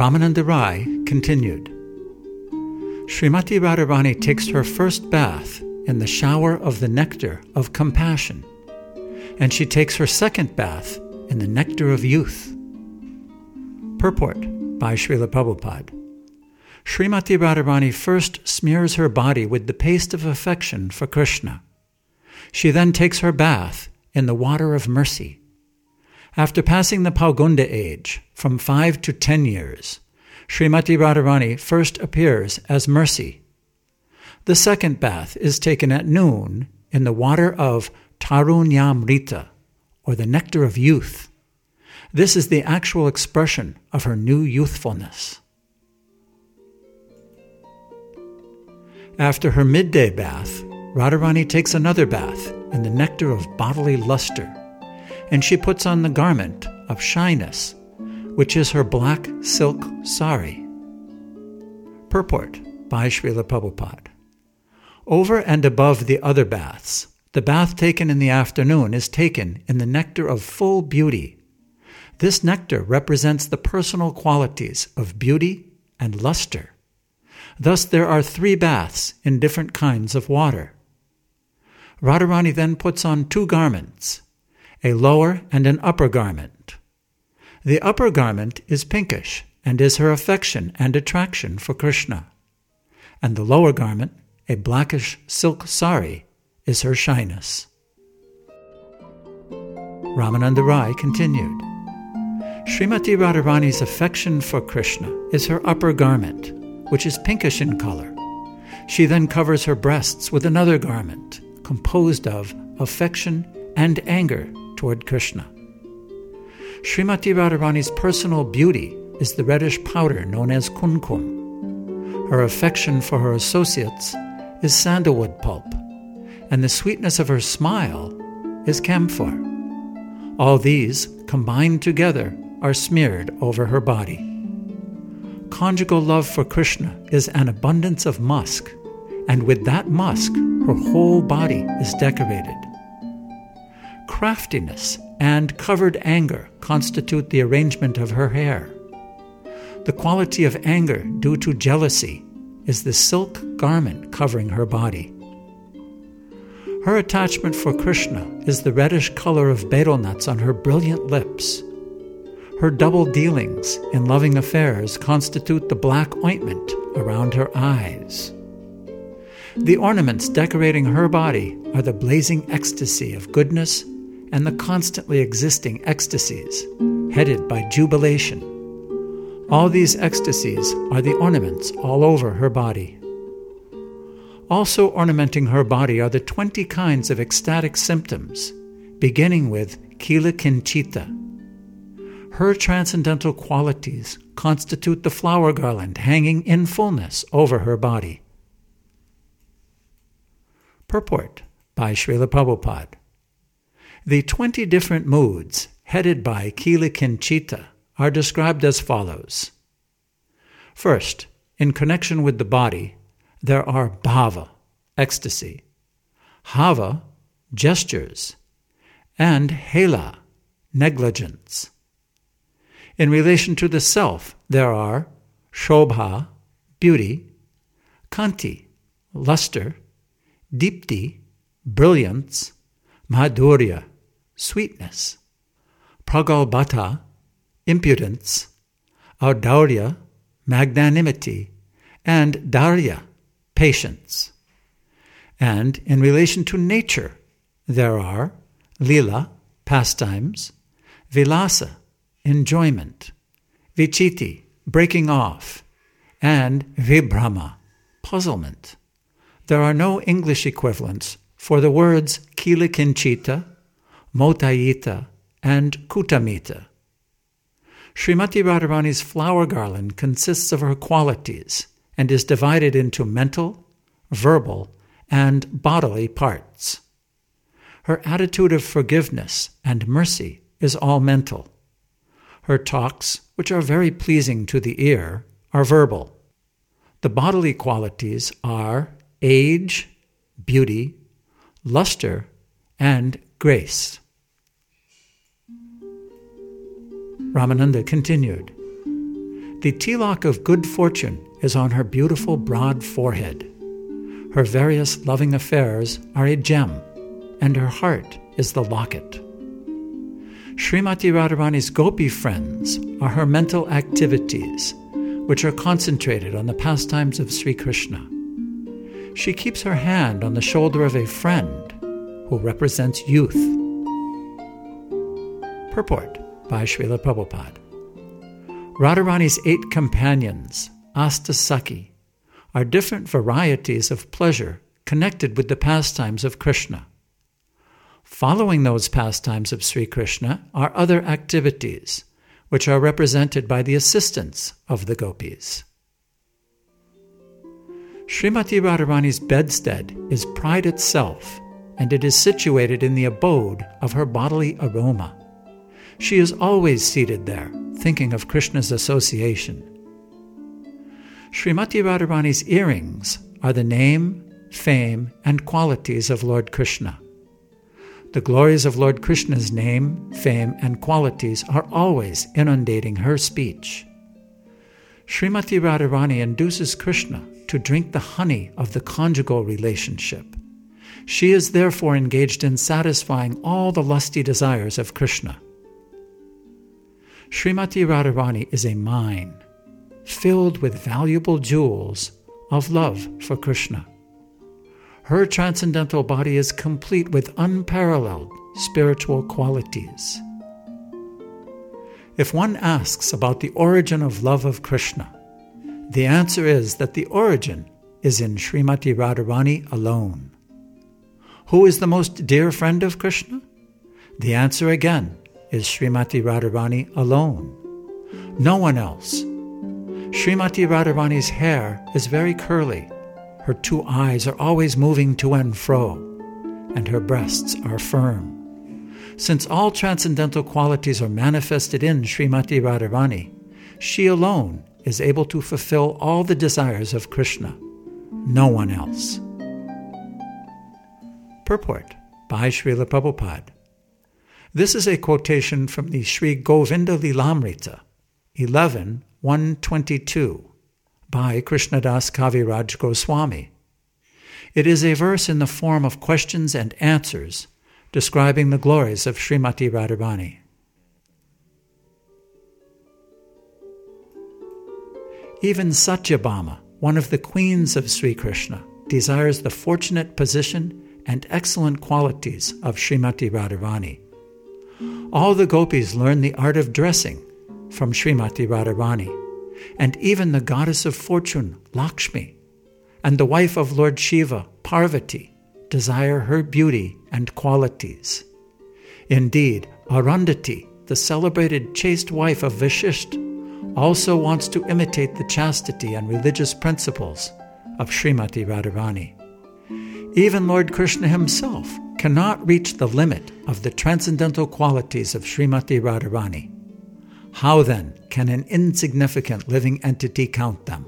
Ramananda Rai continued. Srimati Radharani takes her first bath in the shower of the nectar of compassion, and she takes her second bath in the nectar of youth. Purport by Srila Prabhupada. Srimati Radharani first smears her body with the paste of affection for Krishna. She then takes her bath in the water of mercy after passing the Paugunda age, from five to ten years, Srimati Radharani first appears as Mercy. The second bath is taken at noon in the water of Tarunyamrita, or the nectar of youth. This is the actual expression of her new youthfulness. After her midday bath, Radharani takes another bath in the nectar of bodily luster and she puts on the garment of shyness, which is her black silk sari. Purport by Srila Prabhupada. Over and above the other baths, the bath taken in the afternoon is taken in the nectar of full beauty. This nectar represents the personal qualities of beauty and luster. Thus, there are three baths in different kinds of water. Radharani then puts on two garments a lower and an upper garment. The upper garment is pinkish and is her affection and attraction for Krishna, and the lower garment, a blackish silk sari, is her shyness. Ramananda Rai continued. Srimati Radharani's affection for Krishna is her upper garment, which is pinkish in color. She then covers her breasts with another garment, composed of affection and anger toward Krishna. Srimati Radharani's personal beauty is the reddish powder known as kumkum. Her affection for her associates is sandalwood pulp, and the sweetness of her smile is camphor. All these, combined together, are smeared over her body. Conjugal love for Krishna is an abundance of musk, and with that musk, her whole body is decorated craftiness and covered anger constitute the arrangement of her hair. The quality of anger due to jealousy is the silk garment covering her body. Her attachment for Krishna is the reddish color of betel nuts on her brilliant lips. Her double dealings in loving affairs constitute the black ointment around her eyes. The ornaments decorating her body are the blazing ecstasy of goodness and the constantly existing ecstasies, headed by jubilation. All these ecstasies are the ornaments all over her body. Also ornamenting her body are the 20 kinds of ecstatic symptoms, beginning with Kila Kinchita. Her transcendental qualities constitute the flower garland hanging in fullness over her body. Purport by Srila Prabhupada. The 20 different moods headed by Kila are described as follows. First, in connection with the body, there are bhava, ecstasy, hava, gestures, and hela, negligence. In relation to the self, there are shobha, beauty, kanti, luster, dipti, brilliance, madhurya, sweetness, pragalbhata, impudence, audaurya, magnanimity, and dhairya, patience. And in relation to nature, there are lila, pastimes, vilasa, enjoyment, vichiti, breaking off, and vibhrama, puzzlement. There are no English equivalents for the words kilakinchita, Motayita, and Kutamita. Srimati Radharani's flower garland consists of her qualities and is divided into mental, verbal, and bodily parts. Her attitude of forgiveness and mercy is all mental. Her talks, which are very pleasing to the ear, are verbal. The bodily qualities are age, beauty, luster, and grace. Ramananda continued The tilak of good fortune is on her beautiful broad forehead. Her various loving affairs are a gem, and her heart is the locket. Srimati Radharani's gopi friends are her mental activities, which are concentrated on the pastimes of Sri Krishna. She keeps her hand on the shoulder of a friend who represents youth. Purport by Srila Prabhupada. Radharani's eight companions, Astasakhi, are different varieties of pleasure connected with the pastimes of Krishna. Following those pastimes of Sri Krishna are other activities, which are represented by the assistance of the gopis. Srimati Radharani's bedstead is pride itself, and it is situated in the abode of her bodily aroma. She is always seated there, thinking of Krishna's association. Srimati Radharani's earrings are the name, fame, and qualities of Lord Krishna. The glories of Lord Krishna's name, fame, and qualities are always inundating her speech. Srimati Radharani induces Krishna to drink the honey of the conjugal relationship. She is therefore engaged in satisfying all the lusty desires of Krishna. Srimati Radharani is a mine filled with valuable jewels of love for Krishna. Her transcendental body is complete with unparalleled spiritual qualities. If one asks about the origin of love of Krishna, the answer is that the origin is in Srimati Radharani alone. Who is the most dear friend of Krishna? The answer again is Srimati Radharani alone. No one else. Srimati Radharani's hair is very curly her two eyes are always moving to and fro, and her breasts are firm. Since all transcendental qualities are manifested in Srimati Radharani, she alone is able to fulfill all the desires of Krishna, no one else. Purport by Srila Prabhupada. This is a quotation from the Sri Govinda Lilamrita, 11 122 by Krishnadas Kaviraj Goswami. It is a verse in the form of questions and answers describing the glories of Srimati Radharani. Even Satyabhama, one of the queens of Sri Krishna, desires the fortunate position and excellent qualities of Srimati Radharani. All the gopis learn the art of dressing from Srimati Radharani and even the goddess of fortune, Lakshmi, and the wife of Lord Shiva, Parvati, desire her beauty and qualities. Indeed, Arundhati, the celebrated chaste wife of Vashisht, also wants to imitate the chastity and religious principles of Srimati Radharani. Even Lord Krishna himself cannot reach the limit of the transcendental qualities of Srimati Radharani. How then can an insignificant living entity count them?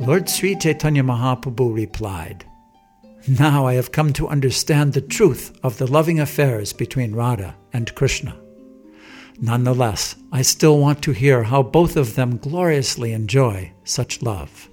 Lord Sri Chaitanya Mahaprabhu replied, Now I have come to understand the truth of the loving affairs between Radha and Krishna. Nonetheless, I still want to hear how both of them gloriously enjoy such love.